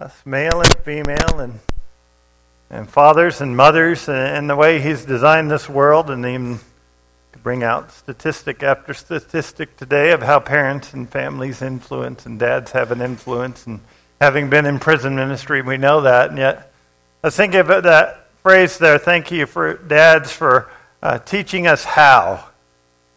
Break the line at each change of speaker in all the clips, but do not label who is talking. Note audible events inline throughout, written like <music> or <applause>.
us male and female, and and fathers and mothers, and, the way He's designed this world, and even bring out statistic after statistic today of how parents and families influence, and dads have an influence, and having been in prison ministry, we know that, and yet I thinking about that phrase there. Thank you for dads for uh, teaching us how,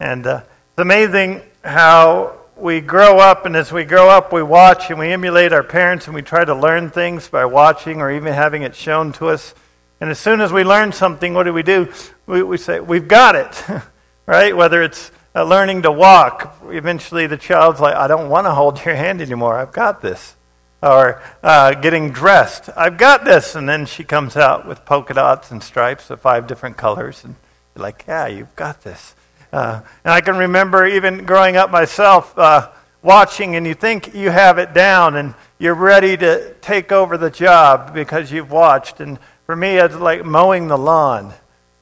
and uh, it's amazing how we grow up, and as we grow up, we watch and we emulate our parents and we try to learn things by watching or even having it shown to us. And as soon as we learn something, what do we do? We, we say, We've got it, <laughs> right? Whether it's uh, learning to walk, eventually the child's like, I don't want to hold your hand anymore. I've got this. Or uh, getting dressed, I've got this. And then she comes out with polka dots and stripes of five different colors. And you're like, Yeah, you've got this. Uh, and I can remember even growing up myself, uh, watching, and you think you have it down and you're ready to take over the job because you've watched. And for me, it's like mowing the lawn.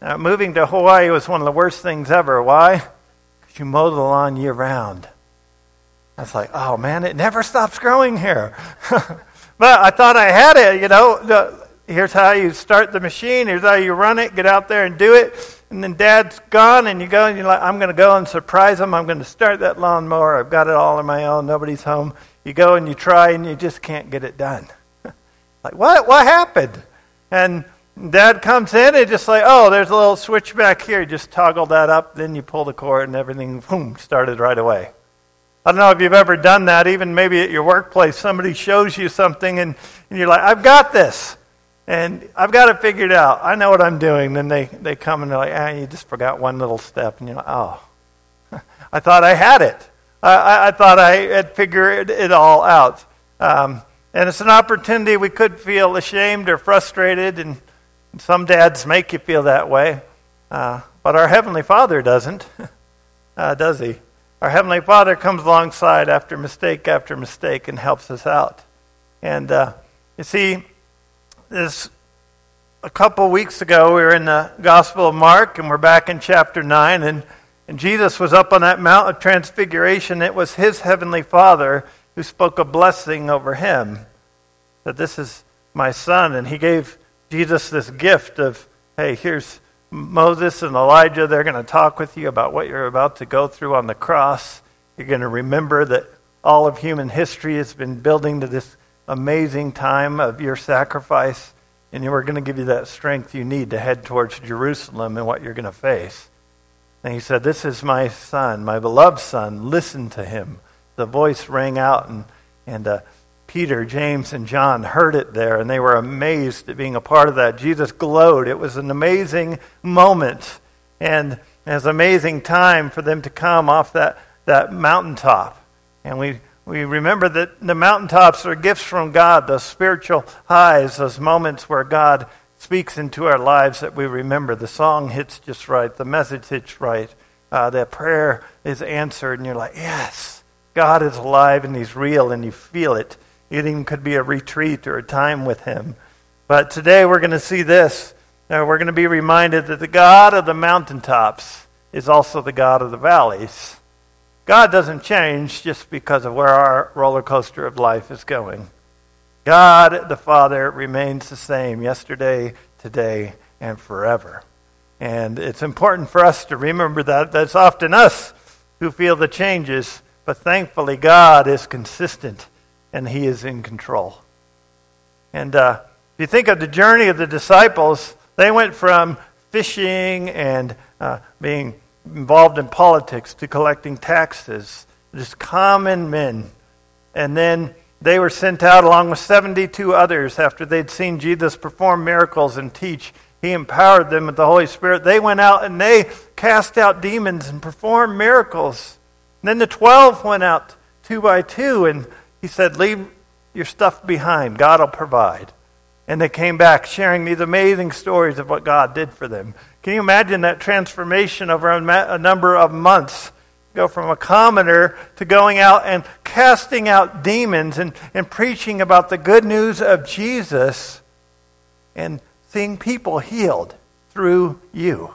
Uh, moving to Hawaii was one of the worst things ever. Why? Because you mow the lawn year round. Was like, oh man, it never stops growing here. <laughs> but I thought I had it, you know. Here's how you start the machine. Here's how you run it. Get out there and do it and then dad's gone, and you go and you're like, I'm going to go and surprise him. I'm going to start that lawnmower. I've got it all on my own. Nobody's home. You go and you try, and you just can't get it done. <laughs> like, what? What happened? And dad comes in and just like, oh, there's a little switch back here. Just toggle that up, then you pull the cord, and everything, boom, started right away. I don't know if you've ever done that, even maybe at your workplace. Somebody shows you something, and, and you're like, I've got this. And I've got it figured out. I know what I'm doing. Then they, they come and they're like, ah, you just forgot one little step. And you're like, oh, <laughs> I thought I had it. I, I thought I had figured it all out. Um, and it's an opportunity we could feel ashamed or frustrated, and some dads make you feel that way. Uh, but our Heavenly Father doesn't, <laughs> uh, does He? Our Heavenly Father comes alongside after mistake after mistake and helps us out. And uh, you see, this a couple weeks ago we were in the gospel of mark and we're back in chapter 9 and, and jesus was up on that mount of transfiguration. It was his heavenly father who spoke a blessing over him that this is my son and he gave jesus this gift of hey here's moses and elijah. They're going to talk with you about what you're about to go through on the cross. You're going to remember that all of human history has been building to this amazing time of your sacrifice, and we're going to give you that strength you need to head towards Jerusalem and what you're going to face. And he said, This is my son, my beloved son. Listen to him. The voice rang out, and, and uh, Peter, James, and John heard it there, and they were amazed at being a part of that. Jesus glowed. It was an amazing moment, and it was an amazing time for them to come off that, that mountaintop. And we we remember that the mountaintops are gifts from God, those spiritual highs, those moments where God speaks into our lives that we remember. The song hits just right, the message hits right, uh, that prayer is answered, and you're like, yes, God is alive and He's real, and you feel it. It even could be a retreat or a time with Him. But today we're going to see this. Now we're going to be reminded that the God of the mountaintops is also the God of the valleys. God doesn't change just because of where our roller coaster of life is going. God the Father remains the same yesterday, today, and forever. And it's important for us to remember that. That's often us who feel the changes, but thankfully, God is consistent and He is in control. And uh, if you think of the journey of the disciples, they went from fishing and uh, being involved in politics to collecting taxes, just common men. And then they were sent out along with 72 others after they'd seen Jesus perform miracles and teach. He empowered them with the Holy Spirit. They went out and they cast out demons and performed miracles. And then the 12 went out two by two, and he said, Leave your stuff behind. God will provide. And they came back sharing these amazing stories of what God did for them. Can you imagine that transformation over a number of months? Go from a commoner to going out and casting out demons and, and preaching about the good news of Jesus and seeing people healed through you.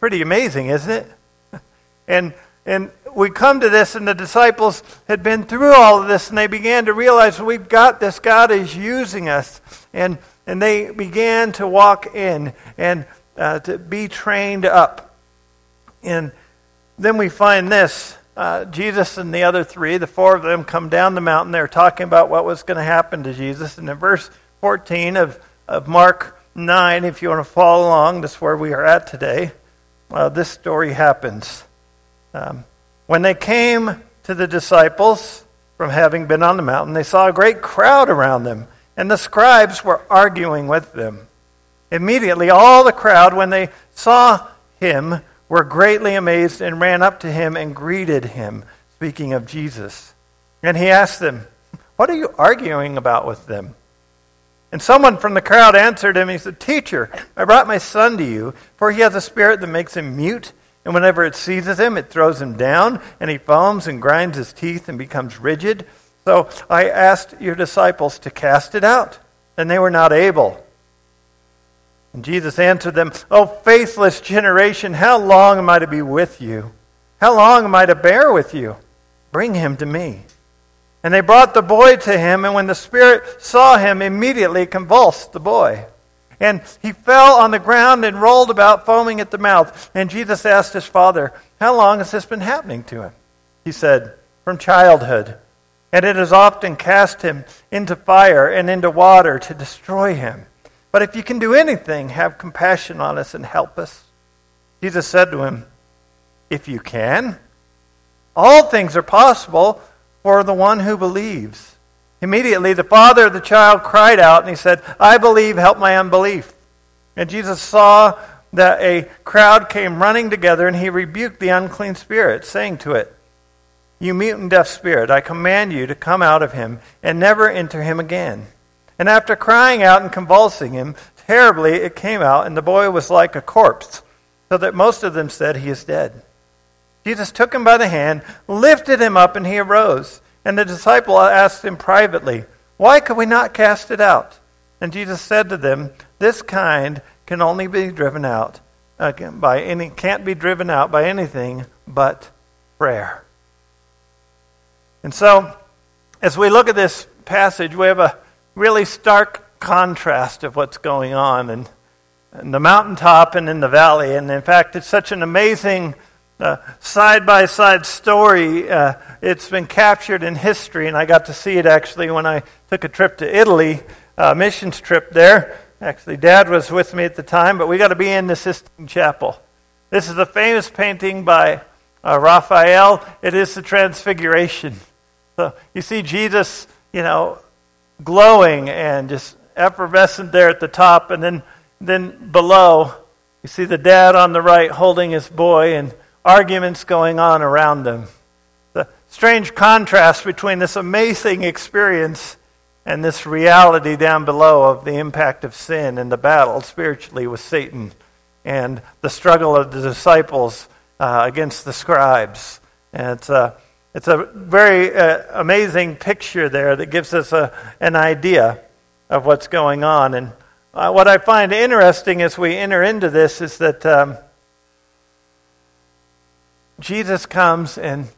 Pretty amazing, isn't it? <laughs> And, and we come to this, and the disciples had been through all of this, and they began to realize we've got this. God is using us. And, and they began to walk in and uh, to be trained up. And then we find this uh, Jesus and the other three, the four of them, come down the mountain. They're talking about what was going to happen to Jesus. And in verse 14 of, of Mark 9, if you want to follow along, that's where we are at today. Uh, this story happens. Um, when they came to the disciples from having been on the mountain, they saw a great crowd around them, and the scribes were arguing with them. Immediately, all the crowd, when they saw him, were greatly amazed and ran up to him and greeted him, speaking of Jesus. And he asked them, What are you arguing about with them? And someone from the crowd answered him. He said, Teacher, I brought my son to you, for he has a spirit that makes him mute. And whenever it seizes him, it throws him down, and he foams and grinds his teeth and becomes rigid. So I asked your disciples to cast it out, and they were not able. And Jesus answered them, O faithless generation, how long am I to be with you? How long am I to bear with you? Bring him to me. And they brought the boy to him, and when the Spirit saw him, immediately convulsed the boy. And he fell on the ground and rolled about, foaming at the mouth. And Jesus asked his father, How long has this been happening to him? He said, From childhood. And it has often cast him into fire and into water to destroy him. But if you can do anything, have compassion on us and help us. Jesus said to him, If you can, all things are possible for the one who believes. Immediately, the father of the child cried out and he said, I believe, help my unbelief. And Jesus saw that a crowd came running together and he rebuked the unclean spirit, saying to it, You mute and deaf spirit, I command you to come out of him and never enter him again. And after crying out and convulsing him terribly, it came out, and the boy was like a corpse, so that most of them said, He is dead. Jesus took him by the hand, lifted him up, and he arose. And the disciple asked him privately, Why could we not cast it out? And Jesus said to them, This kind can only be driven out uh, by any can't be driven out by anything but prayer. And so, as we look at this passage, we have a really stark contrast of what's going on in, in the mountaintop and in the valley. And in fact, it's such an amazing side by side story. Uh, it's been captured in history, and I got to see it actually when I took a trip to Italy, a missions trip there. Actually, Dad was with me at the time, but we got to be in the Sistine Chapel. This is a famous painting by uh, Raphael. It is the Transfiguration. So you see Jesus, you know, glowing and just effervescent there at the top, and then then below you see the dad on the right holding his boy and arguments going on around them. The strange contrast between this amazing experience and this reality down below of the impact of sin and the battle spiritually with Satan and the struggle of the disciples uh, against the scribes. And it's a, it's a very uh, amazing picture there that gives us a, an idea of what's going on. And uh, what I find interesting as we enter into this is that um, Jesus comes and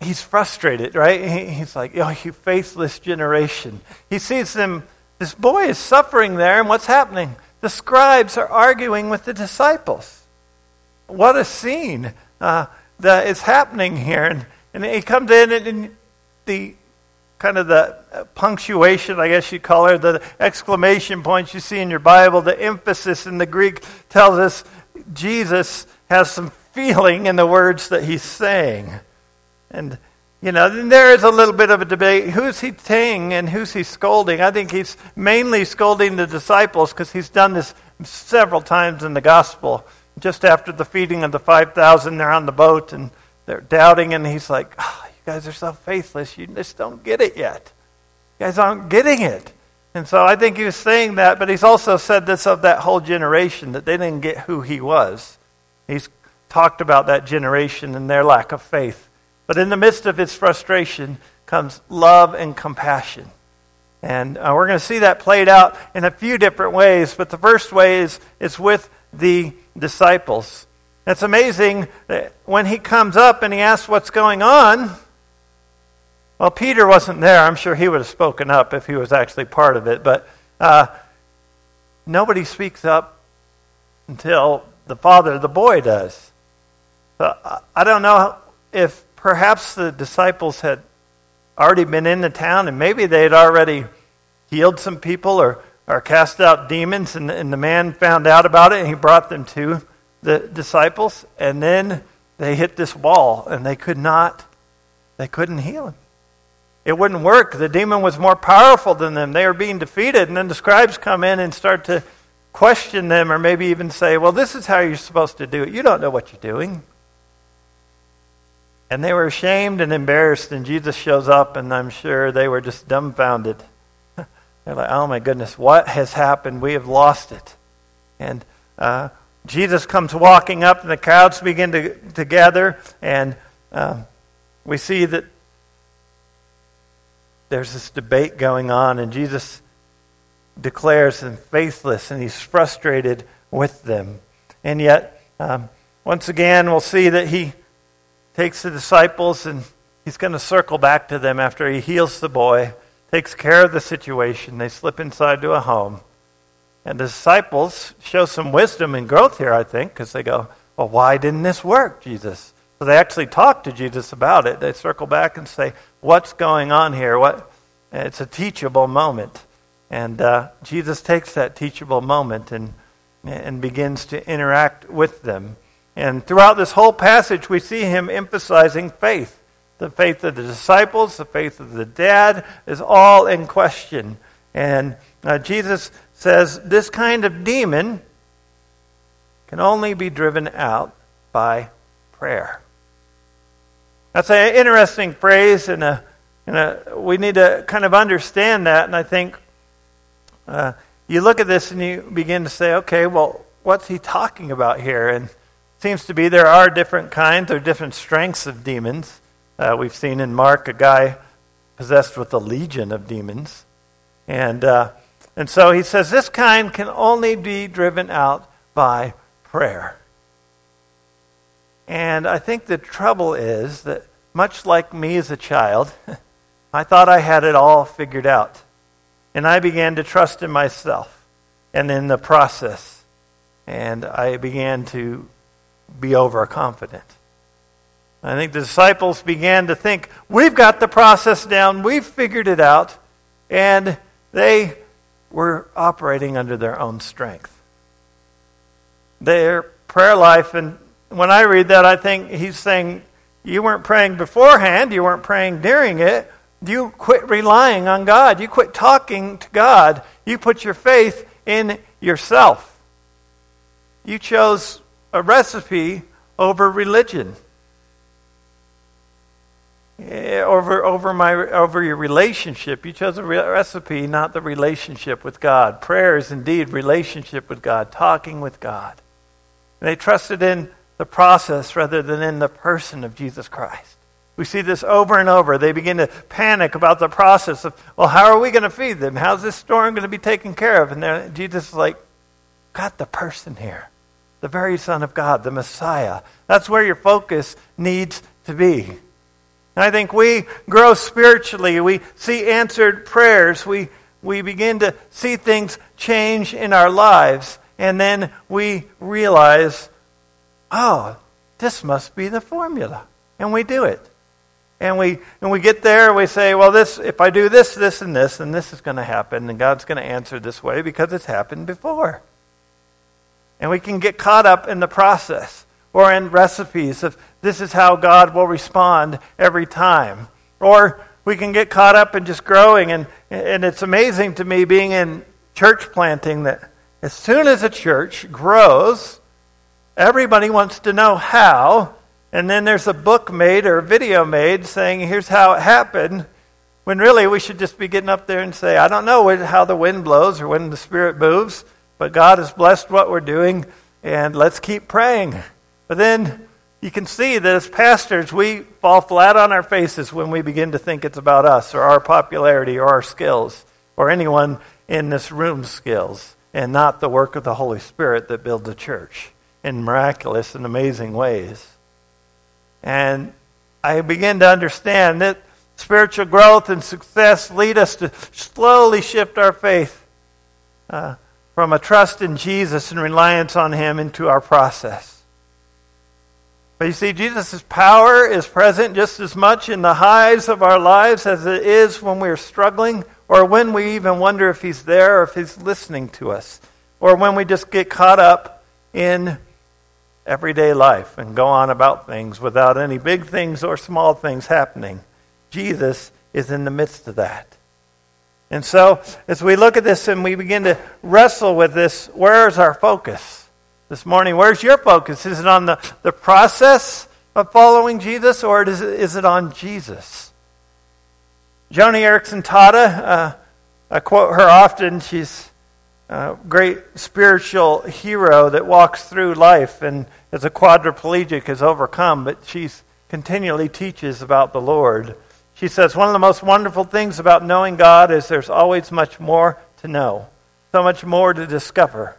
he's frustrated, right? He's like, oh, you faithless generation. He sees them, this boy is suffering there, and what's happening? The scribes are arguing with the disciples. What a scene. Uh, that is happening here. And, and he comes in and, and the kind of the punctuation, I guess you'd call it, the exclamation points you see in your Bible, the emphasis in the Greek tells us Jesus has some feeling in the words that he's saying. And, you know, then there is a little bit of a debate. Who's he saying and who's he scolding? I think he's mainly scolding the disciples because he's done this several times in the gospel just after the feeding of the 5,000, they're on the boat and they're doubting, and he's like, oh, You guys are so faithless. You just don't get it yet. You guys aren't getting it. And so I think he was saying that, but he's also said this of that whole generation that they didn't get who he was. He's talked about that generation and their lack of faith. But in the midst of his frustration comes love and compassion. And uh, we're going to see that played out in a few different ways. But the first way is, is with the disciples. It's amazing that when he comes up and he asks what's going on, well, Peter wasn't there. I'm sure he would have spoken up if he was actually part of it. But uh, nobody speaks up until the father of the boy does. I don't know if perhaps the disciples had already been in the town and maybe they had already healed some people or, or cast out demons, and, and the man found out about it and he brought them to the disciples. And then they hit this wall and they could not, they couldn't heal him. It wouldn't work. The demon was more powerful than them. They were being defeated. And then the scribes come in and start to question them or maybe even say, Well, this is how you're supposed to do it. You don't know what you're doing. And they were ashamed and embarrassed, and Jesus shows up, and I'm sure they were just dumbfounded. <laughs> They're like, oh my goodness, what has happened? We have lost it. And uh, Jesus comes walking up, and the crowds begin to, to gather, and uh, we see that there's this debate going on, and Jesus declares them faithless, and he's frustrated with them. And yet, um, once again, we'll see that he takes the disciples and he's going to circle back to them after he heals the boy, takes care of the situation. They slip inside to a home. And the disciples show some wisdom and growth here, I think, because they go, Well, why didn't this work, Jesus? So they actually talk to Jesus about it. They circle back and say, What's going on here? What? It's a teachable moment. And uh, Jesus takes that teachable moment and, and begins to interact with them. And throughout this whole passage, we see him emphasizing faith. The faith of the disciples, the faith of the dad is all in question. And uh, Jesus says this kind of demon can only be driven out by prayer. That's an interesting phrase, and, a, and a, we need to kind of understand that. And I think uh, you look at this and you begin to say, okay, well, what's he talking about here? And seems to be there are different kinds or different strengths of demons. Uh, we've seen in Mark a guy possessed with a legion of demons. And, uh, and so he says this kind can only be driven out by prayer. And I think the trouble is that, much like me as a child, <laughs> I thought I had it all figured out. And I began to trust in myself and in the process. And I began to be overconfident. I think the disciples began to think, we've got the process down, we've figured it out, and they were operating under their own strength. Their prayer life, and when I read that, I think he's saying, you weren't praying beforehand, you weren't praying during it. You quit relying on God. You quit talking to God. You put your faith in yourself. You chose a recipe over religion. Eh, over, over, my, over your relationship. You chose a re- recipe, not the relationship with God. Prayer is indeed relationship with God, talking with God. And they trusted in the process rather than in the person of Jesus Christ. We see this over and over. They begin to panic about the process of, well, how are we going to feed them? How's this storm going to be taken care of? And Jesus is like, got the person here the very Son of God, the Messiah. That's where your focus needs to be. And I think we grow spiritually. We see answered prayers. We, we begin to see things change in our lives. And then we realize, oh, this must be the formula. And we do it. And we, and we get there and we say, well, this, if I do this, this, and this, then this is going to happen. And God's going to answer this way because it's happened before. And we can get caught up in the process or in recipes of this is how God will respond every time. Or we can get caught up in just growing. And, and it's amazing to me being in church planting that as soon as a church grows, everybody wants to know how. And then there's a book made or a video made saying, here's how it happened. When really we should just be getting up there and say, I don't know how the wind blows or when the Spirit moves. But God has blessed what we're doing, and let's keep praying. But then you can see that as pastors, we fall flat on our faces when we begin to think it's about us or our popularity or our skills or anyone in this room's skills and not the work of the Holy Spirit that builds a church. in miraculous and amazing ways. And I begin to understand that spiritual growth and success lead us to slowly shift our faith uh, from a trust in Jesus and reliance on Him into our process. But you see, Jesus' power is present just as much in the highs of our lives as it is when we're struggling or when we even wonder if He's there or if He's listening to us, or when we just get caught up in everyday life and go on about things without any big things or small things happening. Jesus is in the midst of that. And so, as we look at this and we begin to wrestle with this, where's our focus this morning? Where's your focus? Is it on the, the process of following Jesus or is it, is it on Jesus? Joni Eareckson Tada, uh, I quote her often. She's a great spiritual hero that walks through life and as a quadriplegic has overcome, but she continually teaches about the Lord. She says, One of the most wonderful things about knowing God is there's always much more to know, so much more to discover.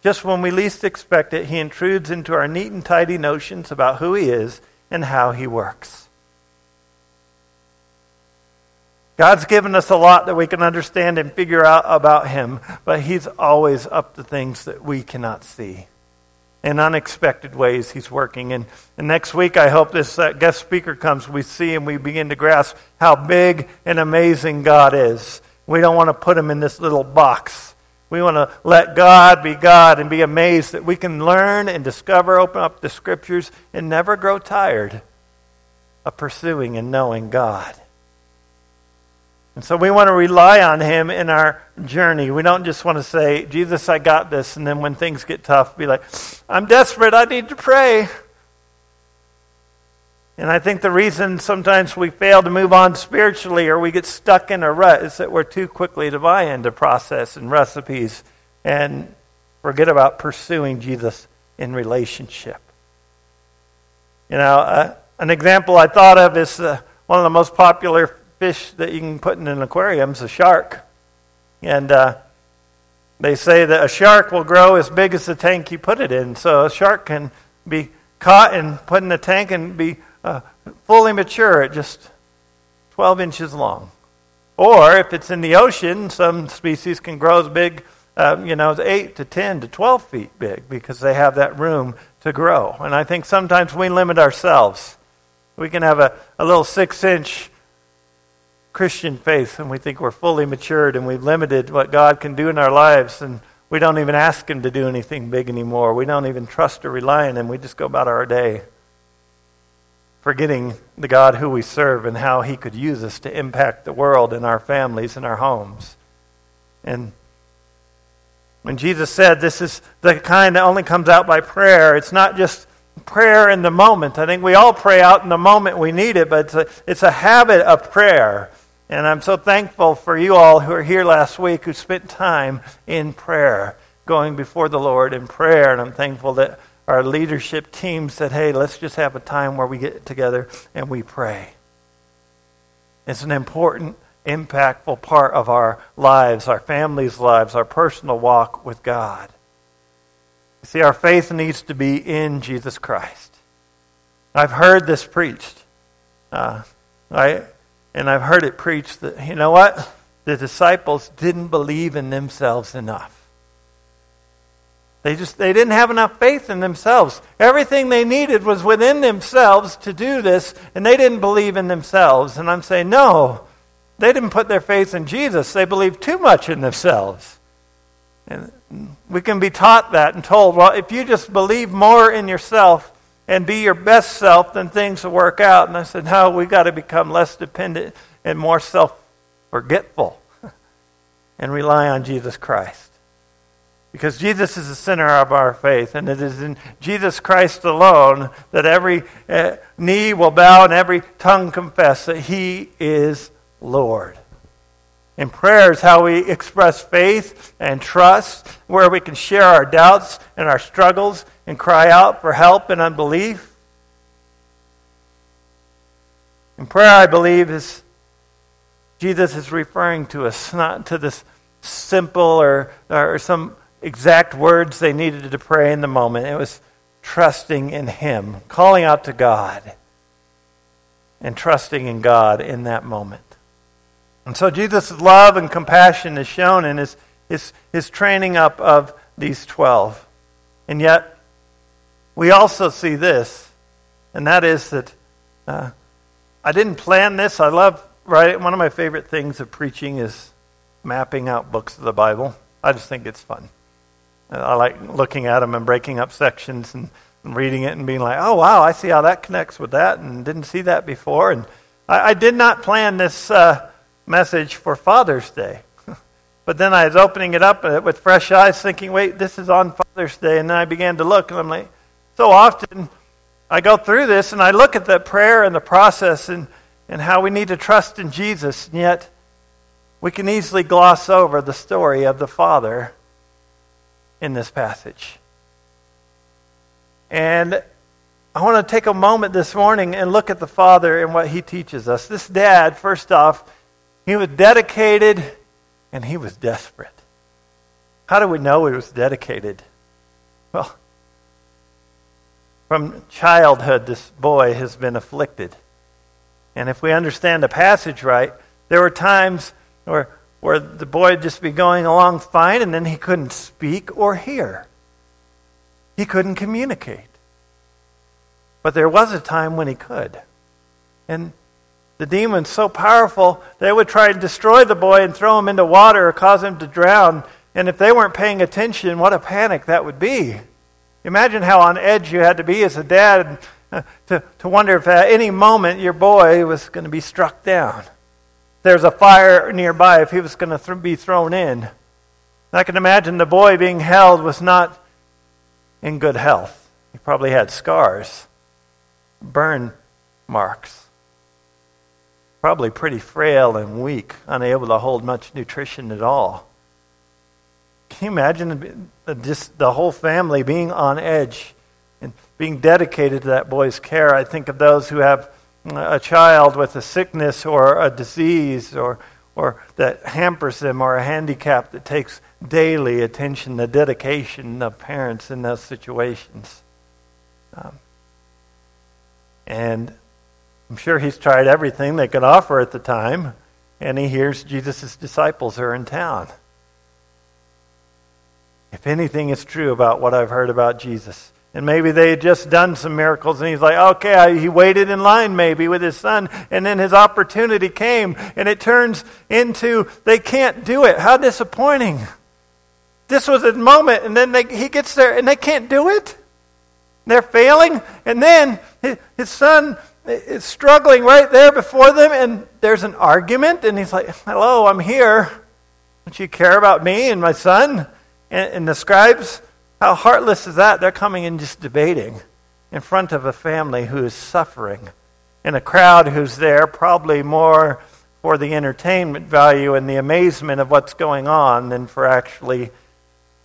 Just when we least expect it, He intrudes into our neat and tidy notions about who He is and how He works. God's given us a lot that we can understand and figure out about Him, but He's always up to things that we cannot see. In unexpected ways, He's working. And, and next week, I hope this uh, guest speaker comes. We see and we begin to grasp how big and amazing God is. We don't want to put Him in this little box. We want to let God be God and be amazed that we can learn and discover, open up the Scriptures, and never grow tired of pursuing and knowing God. And so we want to rely on Him in our journey. We don't just want to say, Jesus, I got this. And then when things get tough, be like, I'm desperate. I need to pray. And I think the reason sometimes we fail to move on spiritually or we get stuck in a rut is that we're too quickly to buy into process and recipes and forget about pursuing Jesus in relationship. You know, uh, an example I thought of is uh, one of the most popular fish that you can put in an aquarium is a shark. And uh, they say that a shark will grow as big as the tank you put it in. So a shark can be caught and put in a tank and be uh, fully mature at just 12 inches long. Or if it's in the ocean, some species can grow as big, uh, you know, 8 to 10 to 12 feet big because they have that room to grow. And I think sometimes we limit ourselves. We can have a, a little six inch Christian faith and we think we're fully matured and we've limited what God can do in our lives and we don't even ask Him to do anything big anymore. We don't even trust or rely on Him. We just go about our day forgetting the God who we serve and how He could use us to impact the world and our families and our homes. And when Jesus said this is the kind that only comes out by prayer, it's not just prayer in the moment. I think we all pray out in the moment we need it, but it's a, it's a habit of prayer. And I'm so thankful for you all who are here last week who spent time in prayer, going before the Lord in prayer. And I'm thankful that our leadership team said, hey, let's just have a time where we get together and we pray. It's an important, impactful part of our lives, our families' lives, our personal walk with God. See, our faith needs to be in Jesus Christ. I've heard this preached. Uh, I and I've heard it preached that, you know what? The disciples didn't believe in themselves enough. They just they didn't have enough faith in themselves. Everything they needed was within themselves to do this, and they didn't believe in themselves. And I'm saying, no, they didn't put their faith in Jesus. They believed too much in themselves. And we can be taught that and told, well, if you just believe more in yourself, and be your best self, then things will work out. And I said, No, we've got to become less dependent and more self forgetful <laughs> and rely on Jesus Christ. Because Jesus is the center of our faith, and it is in Jesus Christ alone that every uh, knee will bow and every tongue confess that He is Lord. And prayer is how we express faith and trust, where we can share our doubts and our struggles and cry out for help and unbelief. And prayer, I believe, is Jesus is referring to us, not to this simple or, or some exact words they needed to pray in the moment. It was trusting in Him, calling out to God, and trusting in God in that moment. And so Jesus' love and compassion is shown in his, his, his training up of these 12. And yet, we also see this, and that is that uh, I didn't plan this. I love, right? One of my favorite things of preaching is mapping out books of the Bible. I just think it's fun. I like looking at them and breaking up sections and, and reading it and being like, oh, wow, I see how that connects with that and didn't see that before. And I, I did not plan this uh, message for Father's Day. <laughs> but then I was opening it up uh, with fresh eyes, thinking, wait, this is on Father's Day. And then I began to look, and I'm like, so often I go through this and I look at the prayer and the process and, and how we need to trust in Jesus, and yet we can easily gloss over the story of the Father in this passage. And I want to take a moment this morning and look at the Father and what he teaches us. This dad, first off, he was dedicated and he was desperate. How do we know he was dedicated? Well, from childhood, this boy has been afflicted. And if we understand the passage right, there were times where where the boy would just be going along fine and then he couldn't speak or hear. He couldn't communicate. But there was a time when he could. And the demons so powerful, they would try to destroy the boy and throw him into water or cause him to drown. And if they weren't paying attention, what a panic that would be. Imagine how on edge you had to be as a dad uh, to, to wonder if at any moment your boy was going to be struck down there's a fire nearby if he was going to th- be thrown in. I can imagine the boy being held was not in good health. He probably had scars, burn marks. Probably pretty frail and weak, unable to hold much nutrition at all. Can you imagine just the whole family being on edge and being dedicated to that boy's care? I think of those who have a child with a sickness or a disease or, or that hampers them or a handicap that takes daily attention, the dedication of parents in those situations. Um, and I'm sure he's tried everything they could offer at the time, and he hears Jesus' disciples are in town. If anything is true about what I've heard about Jesus, and maybe they had just done some miracles, and he's like, okay, he waited in line maybe with his son, and then his opportunity came, and it turns into they can't do it. How disappointing. This was a moment, and then they, he gets there, and they can't do it. They're failing, and then his, his son is struggling right there before them, and there's an argument, and he's like, hello, I'm here. Don't you care about me and my son? And, and the scribes how heartless is that? They're coming and just debating in front of a family who is suffering, in a crowd who's there probably more for the entertainment value and the amazement of what's going on than for actually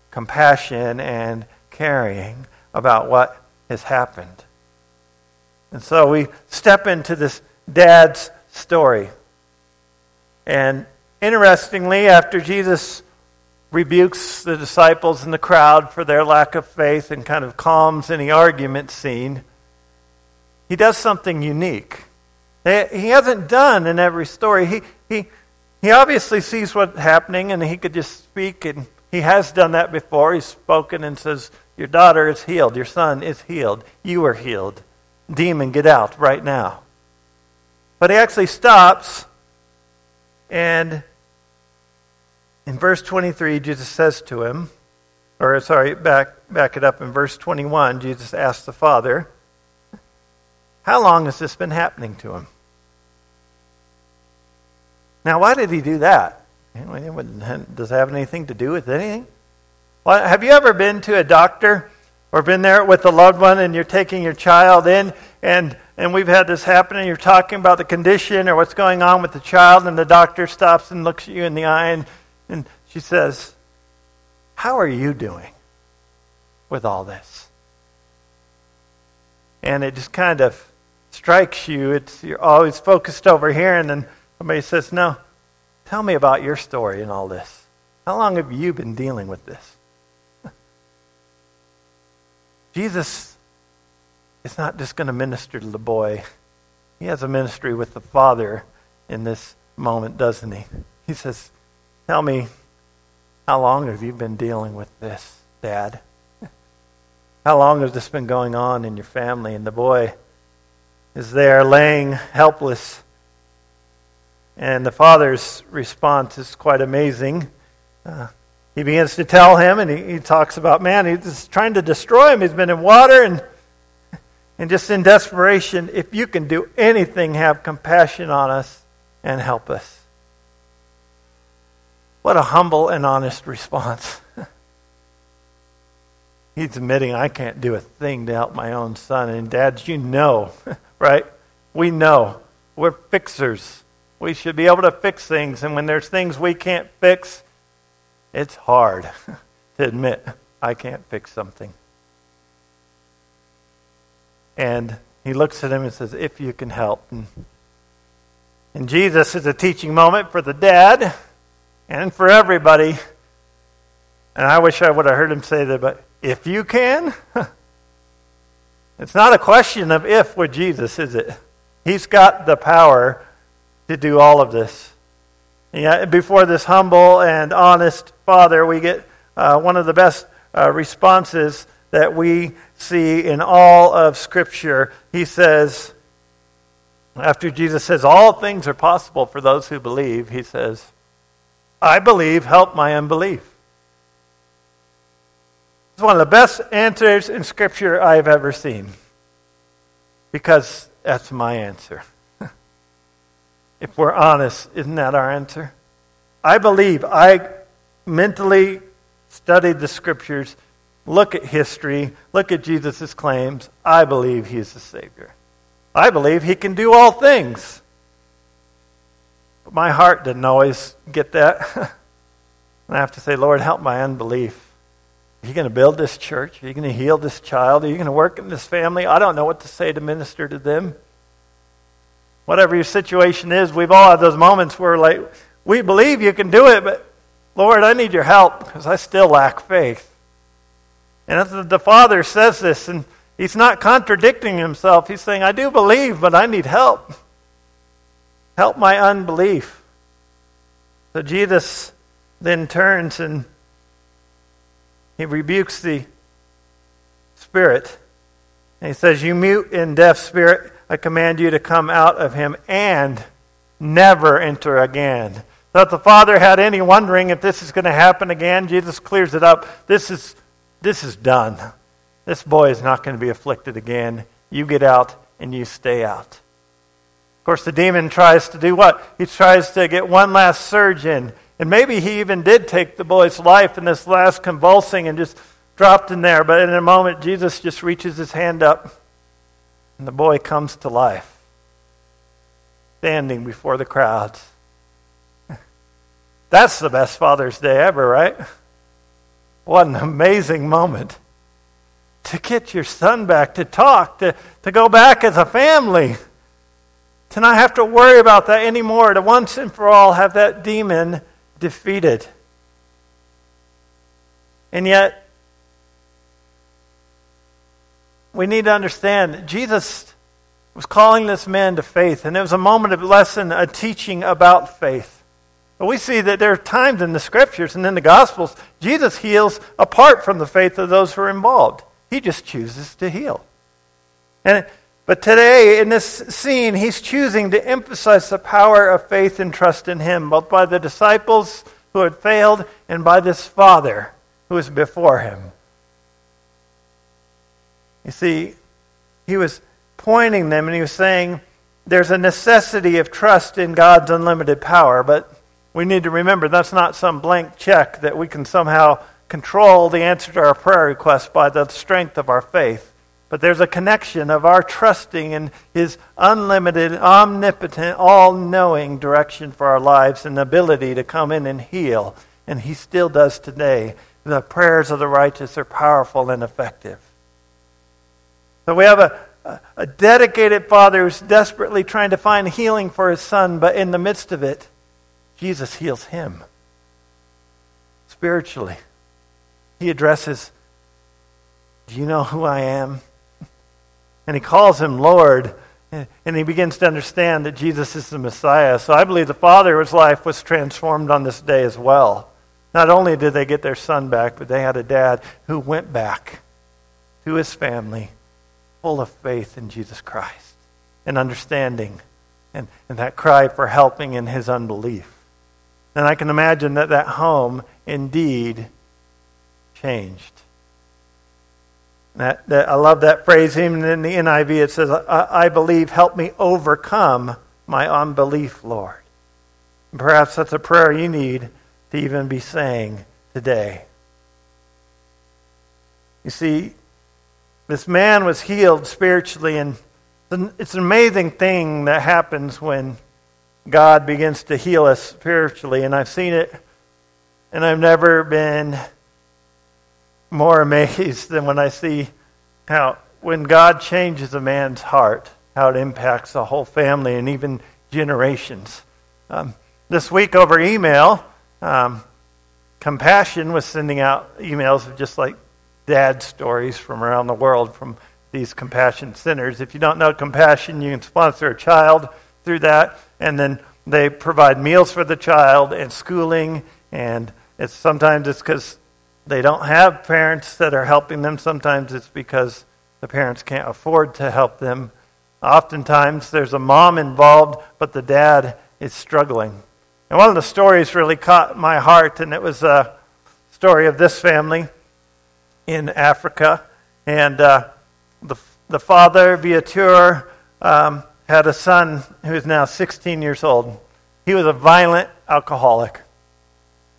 compassion and caring about what has happened. And so we step into this dad's story. And interestingly, after Jesus rebukes the disciples and the crowd for their lack of faith and kind of calms any argument scene, he does something unique. He hasn't done in every story. He, he, he obviously sees what's happening and he could just speak, and he has done that before. He's spoken and says, Your daughter is healed, your son is healed, you are healed. Demon, get out right now. But he actually stops and in verse 23, Jesus says to him, or sorry, back, back it up in verse 21, Jesus asks the Father, How long has this been happening to him? Now, why did he do that? Does it have anything to do with anything? Well, have you ever been to a doctor or been there with a loved one and you're taking your child in and, and we've had this happen and you're talking about the condition or what's going on with the child and the doctor stops and looks at you in the eye and and she says, How are you doing with all this? And it just kind of strikes you. It's, you're always focused over here, and then somebody says, No, tell me about your story and all this. How long have you been dealing with this? Jesus is not just going to minister to the boy. He has a ministry with the father in this moment, doesn't he? He says, Tell me, how long have you been dealing with this, Dad? <laughs> How long has this been going on in your family? And the boy is there laying helpless. And the father's response is quite amazing. Uh, he begins to tell him, and he, he talks about, man, he's trying to destroy him. He's been in water and, and just in desperation. If you can do anything, have compassion on us and help us. What a humble and honest response. <laughs> He's admitting, I can't do a thing to help my own son. And dads, you know, <laughs> right? We know. We're fixers. We should be able to fix things. And when there's things we can't fix, it's hard <laughs> to admit I can't fix something. And he looks at him and says, If you can help. And, and Jesus is a teaching moment for the dad and for everybody. And I wish I would have heard him say that, but if you can, <laughs> it's not a question of if with Jesus, is it? He's got the power to do all of this. Yeah, before this humble and honest father, we get uh, one of the best uh, responses that we see in all of Scripture. He says, after Jesus says, All things are possible for those who believe, he says, I believe, help my unbelief. It's one of the best answers in Scripture I've ever seen. Because that's my answer. If we're honest, isn't that our answer? I believe. I mentally studied the Scriptures, look at history, look at Jesus' claims. I believe He is the Savior. I believe He can do all things. But my heart didn't always get that. <laughs> and I have to say, Lord, help my unbelief. Are you going to build this church? Are you going to heal this child? Are you going to work in this family? I don't know what to say to minister to them. Whatever your situation is, we've all had those moments where, like, we believe you can do it, but Lord, I need your help because I still lack faith. And the Father says this, and He's not contradicting Himself. He's saying, I do believe, but I need help. Help my unbelief. So Jesus then turns and he rebukes the spirit. And he says, You mute and deaf spirit, I command you to come out of him and never enter again. So if the father had any wondering if this is going to happen again, Jesus clears it up. This is, this is done. This boy is not going to be afflicted again. You get out and you stay out. Of course, the demon tries to do what? He tries to get one last surge in. And maybe he even did take the boy's life in this last convulsing and just dropped in there. But in a moment, Jesus just reaches his hand up, and the boy comes to life, standing before the crowds. <laughs> That's the best Father's Day ever, right? What an amazing moment. To get your son back, to talk, to, to go back as a family to not have to worry about that anymore, to once and for all have that demon defeated. And yet, we need to understand Jesus was calling this man to faith, and it was a moment of lesson, a teaching about faith. But we see that there are times in the scriptures and in the gospels, Jesus heals apart from the faith of those who are involved. He just chooses to heal. And but today, in this scene, he's choosing to emphasize the power of faith and trust in him, both by the disciples who had failed and by this Father who is before him. You see, he was pointing them and he was saying, there's a necessity of trust in God's unlimited power, but we need to remember that's not some blank check that we can somehow control the answer to our prayer request by the strength of our faith. But there's a connection of our trusting in His unlimited, omnipotent, all knowing direction for our lives and ability to come in and heal. And He still does today. The prayers of the righteous are powerful and effective. So we have a, a dedicated father who's desperately trying to find healing for his son, but in the midst of it, Jesus heals him spiritually. He addresses, Do you know who I am? <laughs> and he calls him Lord, and he begins to understand that Jesus is the Messiah. So I believe the father's life was transformed on this day as well. Not only did they get their son back, but they had a dad who went back to his family full of faith in Jesus Christ and understanding and, and that cry for helping in his unbelief. And I can imagine that that home indeed changed. That, that, I love that phrase. Even in the NIV, it says, I, I believe, help me overcome my unbelief, Lord. And perhaps that's a prayer you need to even be saying today. You see, this man was healed spiritually, and it's an amazing thing that happens when God begins to heal us spiritually. And I've seen it, and I've never been more <laughs> amazed than when I see how, when God changes a man's heart, how it impacts a whole family and even generations. Um, this week over email, um, Compassion was sending out emails of just like dad stories from around the world from these compassion centers. If you don't know compassion, you can sponsor a child through that, and then they provide meals for the child and schooling. And it's sometimes it's because they don't have parents that are helping them. Sometimes it's because the parents can't afford to help them. Oftentimes there's a mom involved, but the dad is struggling. And one of the stories really caught my heart, and it was a story of this family in Africa. And uh, the, the father, Viateur, um, had a son who is now 16 years old. He was a violent alcoholic.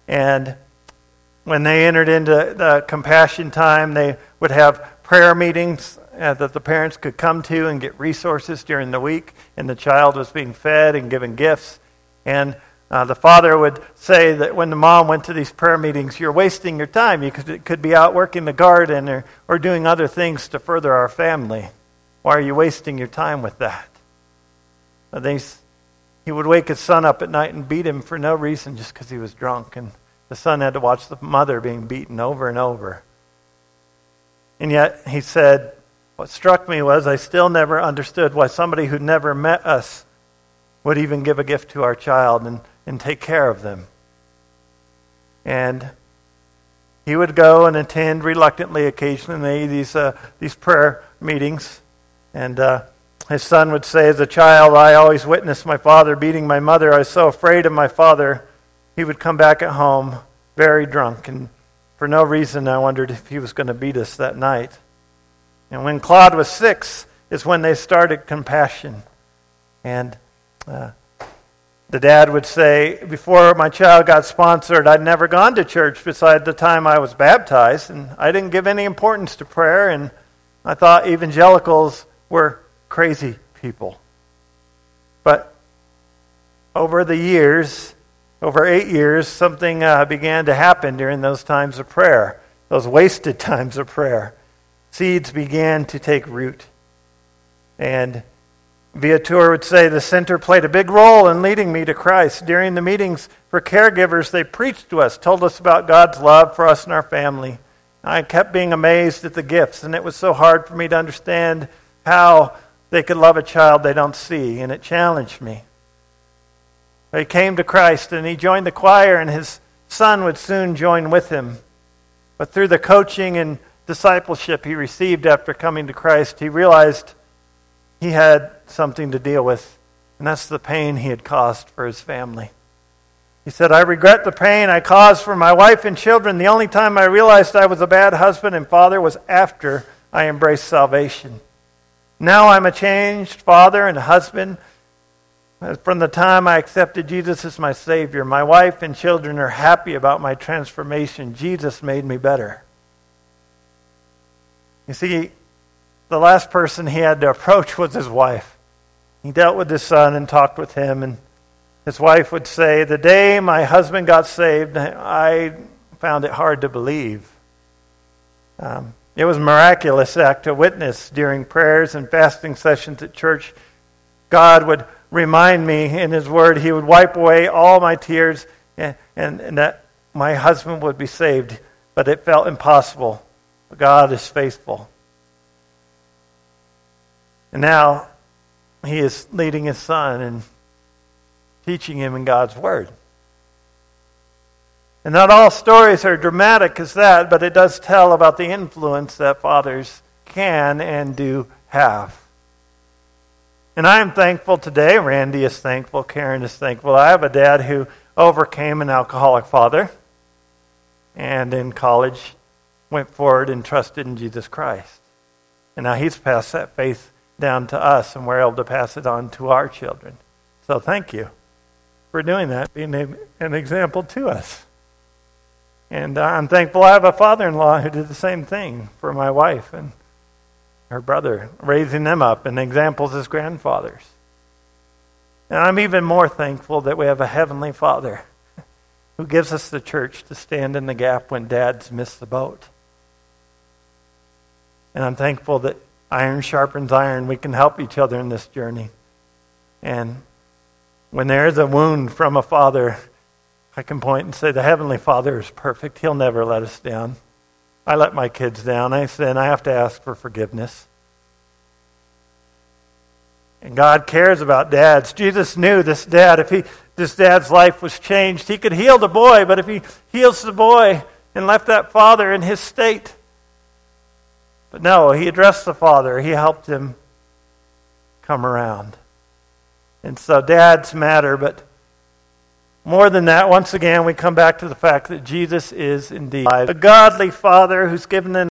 And when they entered into the compassion time, they would have prayer meetings uh, that the parents could come to and get resources during the week. And the child was being fed and given gifts. And uh, the father would say that when the mom went to these prayer meetings, you're wasting your time. You could, could be out working the garden or, or doing other things to further our family. Why are you wasting your time with that? They, he would wake his son up at night and beat him for no reason just because he was drunk. And the son had to watch the mother being beaten over and over. And yet, he said, What struck me was I still never understood why somebody who'd never met us would even give a gift to our child and, and take care of them. And he would go and attend reluctantly occasionally these, uh, these prayer meetings. And uh, his son would say, As a child, I always witnessed my father beating my mother. I was so afraid of my father. He would come back at home very drunk. And for no reason, I wondered if he was going to beat us that night. And when Claude was six, is when they started compassion. And uh, the dad would say, Before my child got sponsored, I'd never gone to church beside the time I was baptized. And I didn't give any importance to prayer. And I thought evangelicals were crazy people. But over the years, over eight years, something uh, began to happen during those times of prayer, those wasted <laughs> times of prayer. Seeds began to take root. And Viateur would say the center played a big role in leading me to Christ. During the meetings for caregivers, they preached to us, told us about God's love for us and our family. I kept being amazed at the gifts, and it was so hard for me to understand how they could love a child they don't see, and it challenged me. He came to Christ and he joined the choir, and his son would soon join with him. But through the coaching and discipleship he received after coming to Christ, he realized he had something to deal with, and that's the pain he had caused for his family. He said, I regret the pain I caused for my wife and children. The only time I realized I was a bad husband and father was after I embraced salvation. Now I'm a changed father and husband. From the time I accepted Jesus as my Savior, my wife and children are happy about my transformation. Jesus made me better. You see, the last person he had to approach was his wife. He dealt with his son and talked with him, and his wife would say, The day my husband got saved, I found it hard to believe. Um, it was a miraculous act to witness during prayers and fasting sessions at church. God would remind me in His Word, He would wipe away all my tears and, and, and that my husband would be saved. But it felt impossible. God is faithful. And now he is leading his son and teaching him in God's Word. And not all stories are dramatic as that, but it does tell about the influence that fathers can and do have. And I am thankful today. Randy is thankful. Karen is thankful. I have a dad who overcame an alcoholic father and in college went forward and trusted in Jesus Christ. And now he's passed that faith down to us, and we're able to pass it on to our children. So thank you for doing that, being an example to us. And I'm thankful I have a father in law who did the same thing for my wife and her brother, raising them up and examples as grandfathers. And I'm even more thankful that we have a heavenly father <laughs> who gives us the church to stand in the gap when dads miss the boat. And I'm thankful that iron sharpens iron. We can help each other in this journey. And when there is a wound from a father, I can point and say, The Heavenly Father is perfect. He'll never let us down. I let my kids down. I sin. I have to ask for forgiveness. And God cares about dads. Jesus knew this dad, if he, this dad's life was changed, he could heal the boy, but if he heals the boy and left that father in his state, but no, he addressed the father. He helped him come around. And so dads matter, but more than that, once again, we come back to the fact that Jesus is indeed a godly father who's given an